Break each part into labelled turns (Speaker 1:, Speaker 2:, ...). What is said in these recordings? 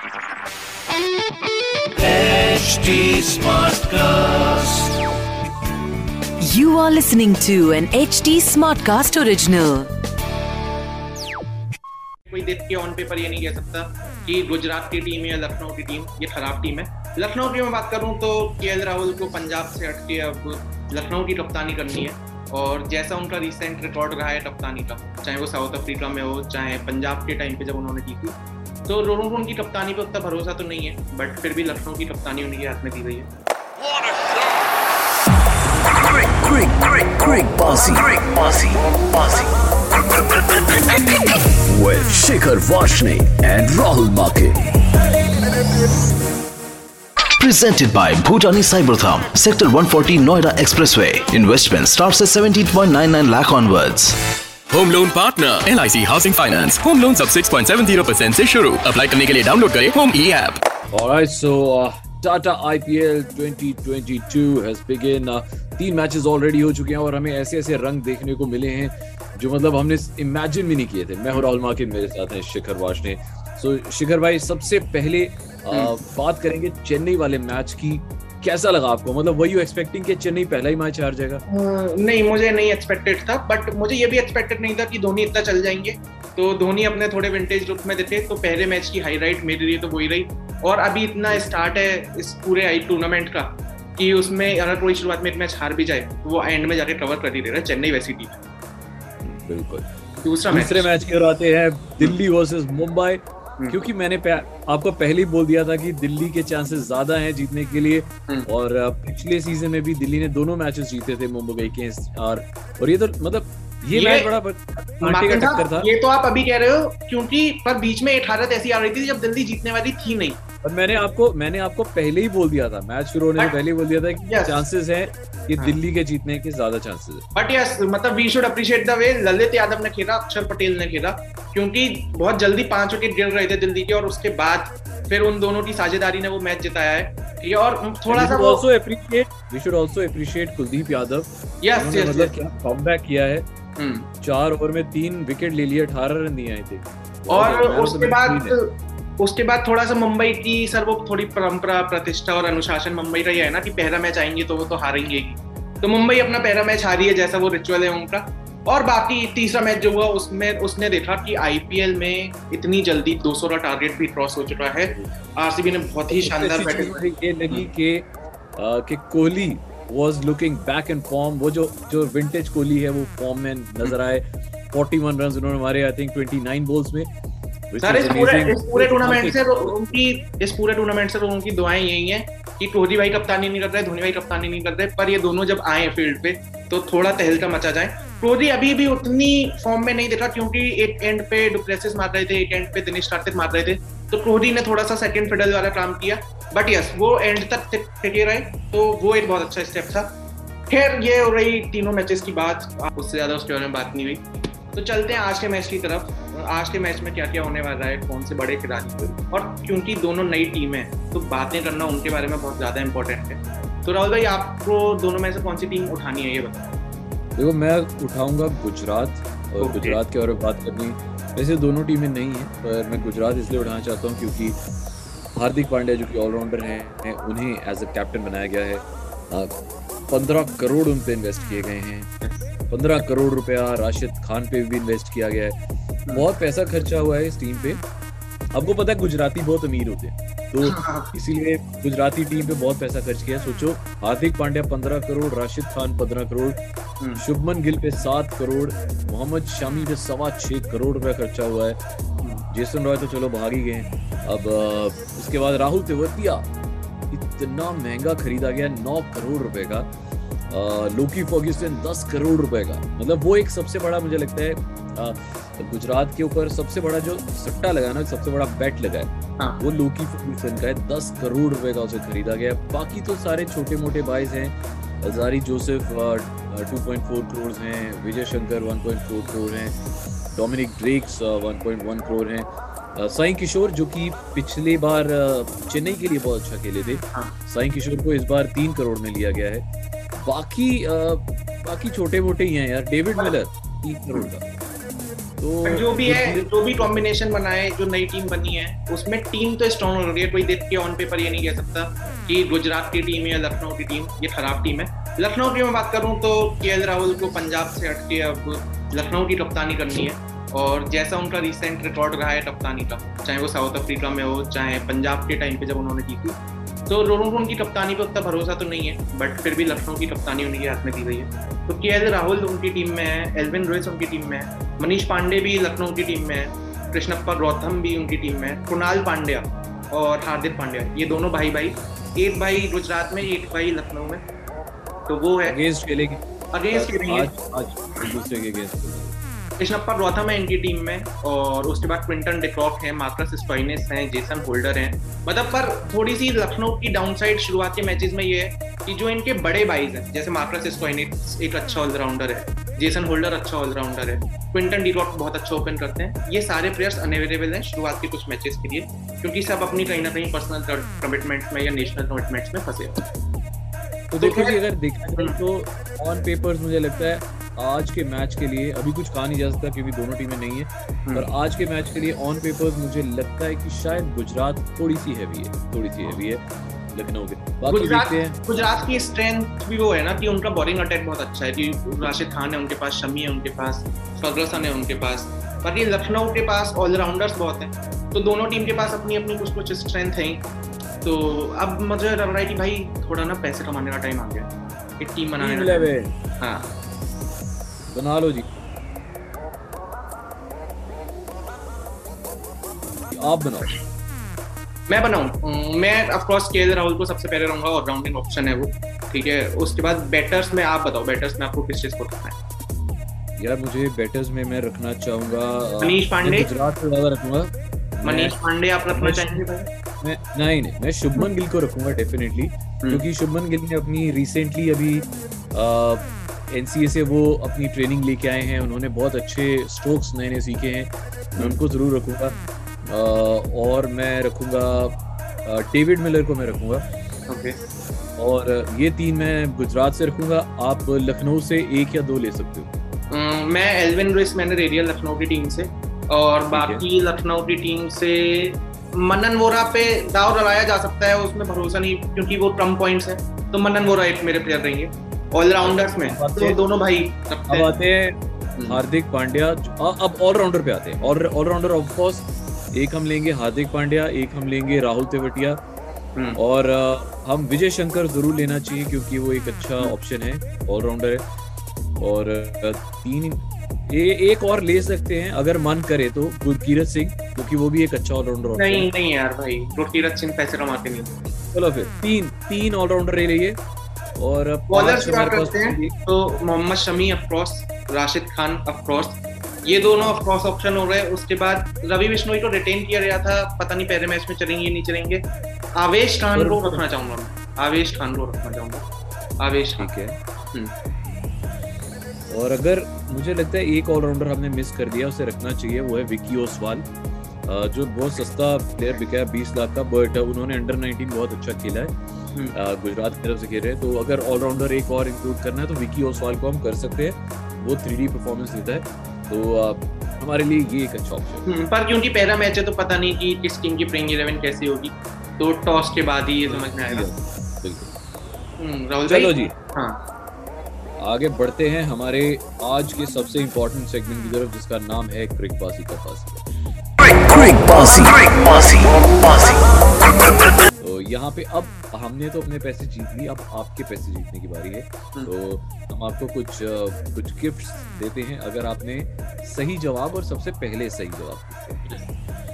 Speaker 1: HD Smartcast.
Speaker 2: You are listening to an HD Smartcast original.
Speaker 3: कोई देख के on paper ये नहीं कह सकता कि गुजरात की टीम या लखनऊ की टीम ये खराब टीम है लखनऊ की मैं बात करूँ तो के राहुल को पंजाब से हटके अब लखनऊ की कप्तानी करनी है और जैसा उनका रिसेंट रिकॉर्ड रहा है कप्तानी का चाहे वो साउथ अफ्रीका में हो चाहे पंजाब के टाइम पे जब उन्होंने की थी तो रोहन उनकी कप्तानी पे उतना भरोसा तो नहीं है बट फिर भी लखनऊ की कप्तानी उनके हाथ में दी गई है.
Speaker 1: With Shikhar Vashne and Rahul Make. Presented by Bhutani Cybertham, Sector 140 Noida Expressway. Investment starts at 17.99 lakh onwards.
Speaker 4: Home loan partner L I C housing finance home loan सब six point seven zero percent ऐसी शुरू apply करने के लिए download करें Homy app
Speaker 5: Alright, so uh, Tata IPL 2022 has begun. Uh, तीन matches already हो चुके हैं और हमें ऐसे ऐसे रंग देखने को मिले हैं जो मतलब हमने इमेजिन भी नहीं किए थे मैं हूँ राहुल माकिन मेरे साथ हैं शिखर वाशने सो so, शिखर भाई सबसे पहले बात करेंगे चेन्नई वाले मैच की। कैसा लगा आपको? मतलब वही यू एक्सपेक्टिंग कि चेन्नई पहला ही मैच हार जाएगा?
Speaker 3: नहीं मुझे नहीं एक्सपेक्टेड था बट मुझे ये भी एक्सपेक्टेड नहीं था कि धोनी इतना चल जाएँगे। तो धोनी अपने थोड़े विंटेज लुक में दिखे तो पहले मैच की हाईलाइट मेरे लिए तो वही रही। और अभी इतना स्टार्ट है इस पूरे आई टूर्नामेंट का कि उसमें अगर कोई शुरुआत में एक मैच हार भी जाए तो वो एंड में जाके कवर कर ही दे रहा है चेन्नई वैसी टीम
Speaker 5: बिल्कुल।
Speaker 3: दूसरा
Speaker 5: दूसरे मैच की ओर आते हैं दिल्ली वर्सेस मुंबई। क्योंकि मैंने आपको पहले ही बोल दिया था कि दिल्ली के चांसेस ज़्यादा हैं जीतने के लिए।
Speaker 3: हम्म।
Speaker 5: और पिछले सीज़न में भी दिल्ली ने दोनों मैचेस जीते थे मुंबई के और और ये तो मतलब ये
Speaker 3: ये-
Speaker 5: मैच बड़ा का टक्कर था।
Speaker 3: ये तो आप अभी कह रहे हो क्योंकि पर बीच में एक हालत ऐसी आ रही थी जब दिल्ली जीतने वाली थी नहीं।
Speaker 5: और मैंने आपको मैंने आपको पहले ही बोल दिया था मैच शुरू होने से पहले ही बोल दिया था कि
Speaker 3: Yes.
Speaker 5: चांसेस हैं कि
Speaker 3: हाँ।
Speaker 5: दिल्ली के जीतने के ज़्यादा चांसेस है।
Speaker 3: बट यस मतलब we should appreciate the way Lalit Yadav ने खेला अक्षर पटेल ने खेला। क्योंकि बहुत जल्दी पाँच विकेट गिर रहे थे दिल्ली के और उसके बाद फिर उन दोनों की साझेदारी ने वो मैच जिताया है। है और थोड़ा सा
Speaker 5: also appreciate we should also appreciate Kuldeep Yadav.
Speaker 3: Yes yes
Speaker 5: मतलब क्या कमबैक किया है।
Speaker 3: हम्म।
Speaker 5: चार ओवर में तीन विकेट ले लिए अठारह रन दिए आए थे।
Speaker 3: और उसके
Speaker 5: है।
Speaker 3: बाद उसके बाद थोड़ा सा मुंबई की सर वो थोड़ी परंपरा प्रतिष्ठा और अनुशासन मुंबई का ये है ना कि पहला मैच आएँगे तो वो तो हारेंगे ही। तो मुंबई अपना पहला मैच हारी है जैसा वो रिचुअल है उनका। और बाकी तीसरा मैच जो हुआ उसमें उसने देखा कि आईपीएल में इतनी जल्दी 200 का टारगेट भी क्रॉस हो चुका है। आरसीबी ने बहुत ही शानदार बैटिंग
Speaker 5: ये लगी कि कि Kohli was looking back in form वो जो जो विंटेज कोहली है वो फॉर्म में नज़र आए। 41 रन उन्होंने मारे आई थिंक 29 बॉल्स में
Speaker 3: सर इस पूरे इस पूरे टूर्नामेंट से उनकी इस पूरे टूर्नामेंट से तो उनकी दुआएँ यही हैं। कि कोहली भाई कप्तानी नहीं कर रहे धोनी भाई कप्तानी नहीं कर रहे पर ये दोनों जब आए फ़ील्ड पे तो थोड़ा तहलका मचा जाए। कोहली अभी भी उतनी फॉर्म में नहीं देखा, क्योंकि एक एंड पे डुप्लेसिस मार रहे थे, एक एंड पे दिनेश कार्तिक मार रहे थे। तो कोहली ने थोड़ा सा सेकंड फिडल वाला काम किया। बट यस वो एंड तक टिके रहे तो वो एक बहुत अच्छा स्टेप था। खैर, ये हो रही तीनों मैचेस की बात। उससे ज़्यादा उसके बारे में बात नहीं हुई। तो चलते हैं आज के मैच की तरफ़। आज के मैच में क्या क्या होने वाला है कौन से बड़े खिलाड़ी और क्योंकि दोनों नई टीम है तो बातें करना उनके बारे में बहुत ज़्यादा इंपॉर्टेंट है। तो राहुल भाई आपको दोनों में से कौन सी टीम उठानी है ये बताओ।
Speaker 5: देखो मैं उठाऊँगा गुजरात और
Speaker 3: Okay.
Speaker 5: गुजरात के बारे में बात करनी। वैसे दोनों टीमें नहीं है पर मैं गुजरात इसलिए उठाना चाहता हूँ क्योंकि हार्दिक पांड्या जो कि ऑलराउंडर हैं हैं, उन्हें एज अ कैप्टन बनाया गया है। पंद्रह करोड़ उन पर इन्वेस्ट किए गए हैं। पंद्रह करोड़ रुपया राशिद खान पे भी इन्वेस्ट किया गया है। बहुत पैसा खर्चा हुआ है इस टीम पे। आपको पता है गुजराती बहुत अमीर होते हैं। तो इसीलिए गुजराती टीम पे बहुत पैसा खर्च किया सोचो हार्दिक पांड्या पंद्रह करोड़ राशिद खान पंद्रह करोड़
Speaker 3: हम्म।
Speaker 5: शुभमन गिल पे सात करोड़ मोहम्मद शामी पे सवा छह करोड़ रुपया खर्चा हुआ है। जेसन रॉय तो चलो भाग ही गए अब उसके बाद राहुल तेवतिया इतना महँगा खरीदा गया नौ करोड़ रुपए का। लोकी फर्ग्यूसन दस करोड़ रुपए का। मतलब वो एक सबसे बड़ा मुझे लगता है गुजरात के ऊपर सबसे बड़ा जो सट्टा लगा ना सबसे बड़ा बेट लगा है
Speaker 3: हाँ।
Speaker 5: वो लोकी फर्ग्यूसन का है। दस करोड़ रुपए का उसे खरीदा गया बाकी तो सारे छोटे मोटे बाइज हैं Alzarri Joseph two point four crore हैं। Vijay Shankar one point four crore हैं। Dominic Drakes one point one crore हैं। साई किशोर जो कि पिछले बार चेन्नई के लिए बहुत अच्छा खेले थे।
Speaker 3: हाँ।
Speaker 5: साई किशोर को इस बार तीन करोड़ में लिया गया है। बाकी अ, बाकी छोटे मोटे ही हैं यार। डेविड मिलर तीन करोड़ का। तो
Speaker 3: जो भी है जो भी कॉम्बिनेशन बनाए जो नई टीम बनी है उसमें टीम तो स्ट्रॉन्ग हो रही है। कोई देख के ऑन पेपर ये नहीं कह सकता कि गुजरात की टीम या लखनऊ की टीम ये खराब टीम है। लखनऊ की मैं बात करूँ तो के राहुल को पंजाब से हटके अब लखनऊ की कप्तानी करनी है। और जैसा उनका रिसेंट रिकॉर्ड रहा है कप्तानी का चाहे वो साउथ अफ्रीका में हो चाहे पंजाब के टाइम पे जब उन्होंने की थी तो को उनकी कप्तानी पे उतना भरोसा तो नहीं है बट फिर भी लखनऊ की कप्तानी उनके हाथ में दी गई है। तो के एल राहुल उनकी टीम में है एलविन रोइस उनकी टीम में है मनीष पांडे भी लखनऊ की टीम में है कृष्णप्पा गौतम भी उनकी टीम में है कुणाल पांड्या और हार्दिक पांड्या ये दोनों भाई भाई एक भाई गुजरात में एक भाई लखनऊ में। तो वो है।
Speaker 5: अगेंस्ट खेलेगी
Speaker 3: अगेंस्ट
Speaker 5: आज आज एक दूसरे के अगेंस्ट
Speaker 3: कृष्णप्पा गौतम है इनकी टीम में और उसके बाद क्विंटन डिक्रॉक है मार्कस स्टोइनिस हैं जेसन होल्डर हैं। मतलब पर थोड़ी सी लखनऊ की डाउनसाइड शुरुआत के मैचेस में ये है कि जो इनके बड़े बाइज हैं जैसे मार्कस स्टोइनिस एक अच्छा ऑलराउंडर है जेसन होल्डर अच्छा ऑलराउंडर है क्विंटन डिक्रॉक बहुत अच्छा ओपन करते हैं ये सारे प्लेयर्स अनअवेलेबल हैं शुरुआत के कुछ मैचेस के लिए क्योंकि सब अपनी कहीं ना कहीं पर्सनल कमिटमेंट्स में या नेशनल कमिटमेंट्स में फंसे हुए हैं।
Speaker 5: तो देखो जी अगर देखा जाए तो ऑन पेपर्स मुझे लगता है आज के मैच के लिए अभी कुछ कहा नहीं जा सकता क्योंकि दोनों टीमें नहीं है। पर आज के मैच के लिए ऑन पेपर्स मुझे लगता है कि शायद गुजरात थोड़ी सी हैवी है थोड़ी सी हैवी है लखनऊ के।
Speaker 3: गुजरात गुजरात की स्ट्रेंथ भी वो है ना कि उनका बॉलिंग अटैक बहुत अच्छा है कि राशिद खान है उनके पास शमी है उनके पास फगरसन है उनके पास। बाकी लखनऊ के पास ऑलराउंडर्स बहुत हैं तो दोनों टीम के पास अपनी अपनी कुछ कुछ स्ट्रेंथ है तो अब मुझे लग रहा है कि भाई थोड़ा ना पैसे कमाने का टाइम आ गया एक टीम बनाने का हाँ।
Speaker 5: बना लो जी। आप बनाओ।
Speaker 3: मैं बनाऊँ? मैं ऑफ़ कोर्स के राहुल को सबसे पहले रहूँगा ऑलराउंडिंग ऑप्शन है वो। ठीक है? उसके बाद बैटर्स में आप बताओ। बैटर्स में आपको किस चीज़ को रखना है?
Speaker 5: यार मुझे बैटर्स में मैं रखना चाहूँगा
Speaker 3: मनीष पांडे?
Speaker 5: गुजरात से ज़्यादा रखूँगा।
Speaker 3: मनीष पांडे आप रखना चाहेंगे
Speaker 5: मैं नहीं नहीं मैं शुभमन गिल को रखूँगा डेफिनेटली क्योंकि शुभमन गिल ने अपनी रिसेंटली अभी एनसीए से वो अपनी ट्रेनिंग लेके आए हैं। उन्होंने बहुत अच्छे स्ट्रोक्स नए नए सीखे हैं। मैं उनको ज़रूर रखूँगा। और मैं रखूँगा डेविड मिलर को मैं रखूँगा।
Speaker 3: ओके
Speaker 5: और ये तीन मैं गुजरात से रखूँगा। आप लखनऊ से एक या दो ले सकते हो।
Speaker 3: मैं एल्विन रुइस मैंने रेडियल लखनऊ की टीम से। और बाकी लखनऊ की टीम से मनन वोरा पे दाव लगाया जा सकता है उसमें भरोसा नहीं क्योंकि वो ट्रंप पॉइंट्स है। तो मनन वोरा एक मेरे प्लेयर रहेंगे। ऑलराउंडर्स में। तो दोनों भाई
Speaker 5: अब आते हैं हार्दिक पांड्या। अब ऑलराउंडर पे आते हैं। ऑलराउंडर ऑफ़ कोर्स एक हम लेंगे हार्दिक पांड्या एक हम लेंगे राहुल तेवटिया।
Speaker 3: हम्म,
Speaker 5: और हम विजय शंकर ज़रूर लेना चाहिए क्योंकि वो एक अच्छा ऑप्शन है। ऑलराउंडर है। और तीन ए, एक और ले सकते हैं अगर मन करे तो गुरकीरत सिंह क्योंकि वो भी एक अच्छा ऑलराउंडर
Speaker 3: नहीं नहीं यार भाई गुरकीरत सिंह पैसे कमाते नहीं।
Speaker 5: चलो फिर तीन तीन ऑलराउंडर ले लिए। और
Speaker 3: बॉलर्स की बात करते हैं? तो Mohammed Shami of course Rashid Khan of course ये दोनों ऑफकोर्स ऑप्शन हो गए। उसके बाद रवि बिश्नोई को रिटेन किया गया था। पता नहीं पहले मैच में चलेंगे या नहीं चलेंगे। आवेश खान को रखना चाहूँगा मैं। आवेश खान को रखना चाहूँगा। आवेश
Speaker 5: ठीक है।
Speaker 3: हम्म।
Speaker 5: और अगर मुझे लगता है एक ऑलराउंडर हमने मिस कर दिया उसे रखना चाहिए वो है विकी ओसवाल। जो बहुत सस्ता प्लेयर बिका है बीस लाख का बट उन्होंने अंडर 19 बहुत अच्छा खेला है। गुजरात की तरफ़ से खेल रहे हैं। तो अगर ऑलराउंडर एक और इंक्लूड करना है तो विकी ओसवाल को हम कर सकते हैं। वो थ्री परफॉर्मेंस देता है। तो हमारे लिए ये एक अच्छा ऑप्शन
Speaker 3: हम्म, पर क्योंकि पहला मैच है तो पता नहीं कि किस टीम की प्लेइंग इलेवन कैसी होगी। तो टॉस के बाद ही ये समझ में आएगा।
Speaker 5: बिल्कुल।
Speaker 3: हम्म, राहुल
Speaker 5: चलो जी।
Speaker 3: हाँ।
Speaker 5: आगे बढ़ते हैं हमारे आज के सबसे इम्पोर्टेंट सेगमेंट की तरफ़ जिसका नाम है क्रिक पासी का Pasi
Speaker 1: Quick Bossy. Quick Bossy. Bossy.
Speaker 5: तो यहाँ पे अब हमने तो अपने पैसे जीत लिए अब आपके पैसे जीतने की बारी है। तो हम आपको कुछ कुछ गिफ्ट्स देते हैं अगर आपने सही जवाब और सबसे पहले सही जवाब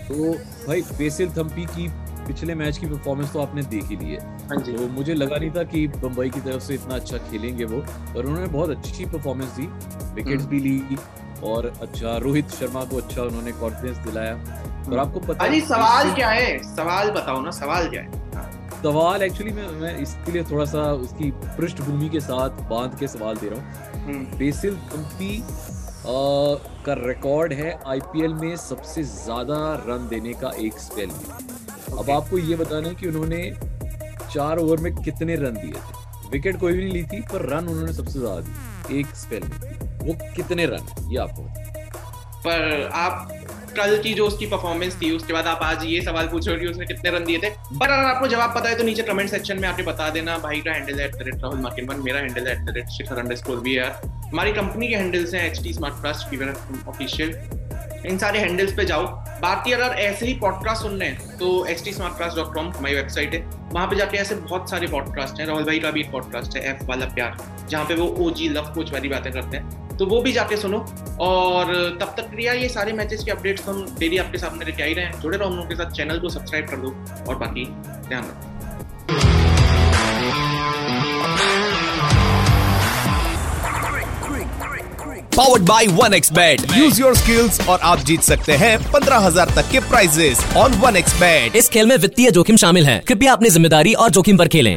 Speaker 5: तो भाई बेसिल थम्पी की पिछले मैच की परफॉर्मेंस तो आपने देख ही ली है।
Speaker 3: हाँ
Speaker 5: तो मुझे लगा नहीं था कि बम्बई की तरफ़ से इतना अच्छा खेलेंगे वो पर उन्होंने बहुत अच्छी परफॉर्मेंस दी विकेट्स भी ली और अच्छा रोहित शर्मा को अच्छा उन्होंने कॉन्फिडेंस दिलाया। और आपको पता
Speaker 3: अरे
Speaker 5: है
Speaker 3: सवाल क्या है? सवाल बताओ ना सवाल क्या है?
Speaker 5: सवाल एक्चुअली मैं मैं इसके लिए थोड़ा सा उसकी पृष्ठभूमि के साथ बाँध के सवाल दे रहा हूँ।
Speaker 3: हम्म,
Speaker 5: बेसिल थम्पी का रिकॉर्ड है आईपीएल में सबसे ज़्यादा रन देने का एक स्पेल में। अब आपको ये बताना है कि उन्होंने चार ओवर में कितने रन दिए थे। विकेट कोई भी नहीं ली थी पर रन उन्होंने सबसे ज़्यादा दिए एक स्पेल में। वो कितने रन ये आपको
Speaker 3: पर आप कल की जो उसकी परफॉर्मेंस थी, उसके बाद आप आज ये सवाल पूछो कि उसने कितने रन दिए थे? पर अगर आपको जवाब पता है तो नीचे कमेंट सेक्शन में आके बता देना, भाई का हैंडल है एट राहुल मार्किन मेरा हैंडल है एट शिखर अंडर स्कोर भी है हमारी कंपनी के हैंडल्स हैं H T smart fever official इन सारे हैंडल्स पे जाओ। बाकी अगर ऐसे ही पॉडकास्ट सुनने हैं तो H T smart cast dot com हमारी वेबसाइट है। वहाँ पे जाके ऐसे बहुत सारे पॉडकास्ट हैं। राहुल भाई का भी एक पॉडकास्ट है एफ़ वाला प्यार, जहाँ पे वो ओ जी लव कोच वाली बातें करते हैं। तो वो भी जाके सुनो। और तब तक क्रिया ये सारे मैचेस के अपडेट्स हम डेली आपके सामने लेके आ ही रहे हैं। जुड़े रहो हम लोगों के साथ चैनल को सब्सक्राइब कर दो और बाकी ध्यान रखो।
Speaker 6: Powered by one X bet use your skills और आप जीत सकते हैं पंद्रह हज़ार तक के prizes on one X bet
Speaker 7: इस खेल में वित्तीय जोखिम शामिल है। कृपया अपनी ज़िम्मेदारी और जोखिम पर खेलें।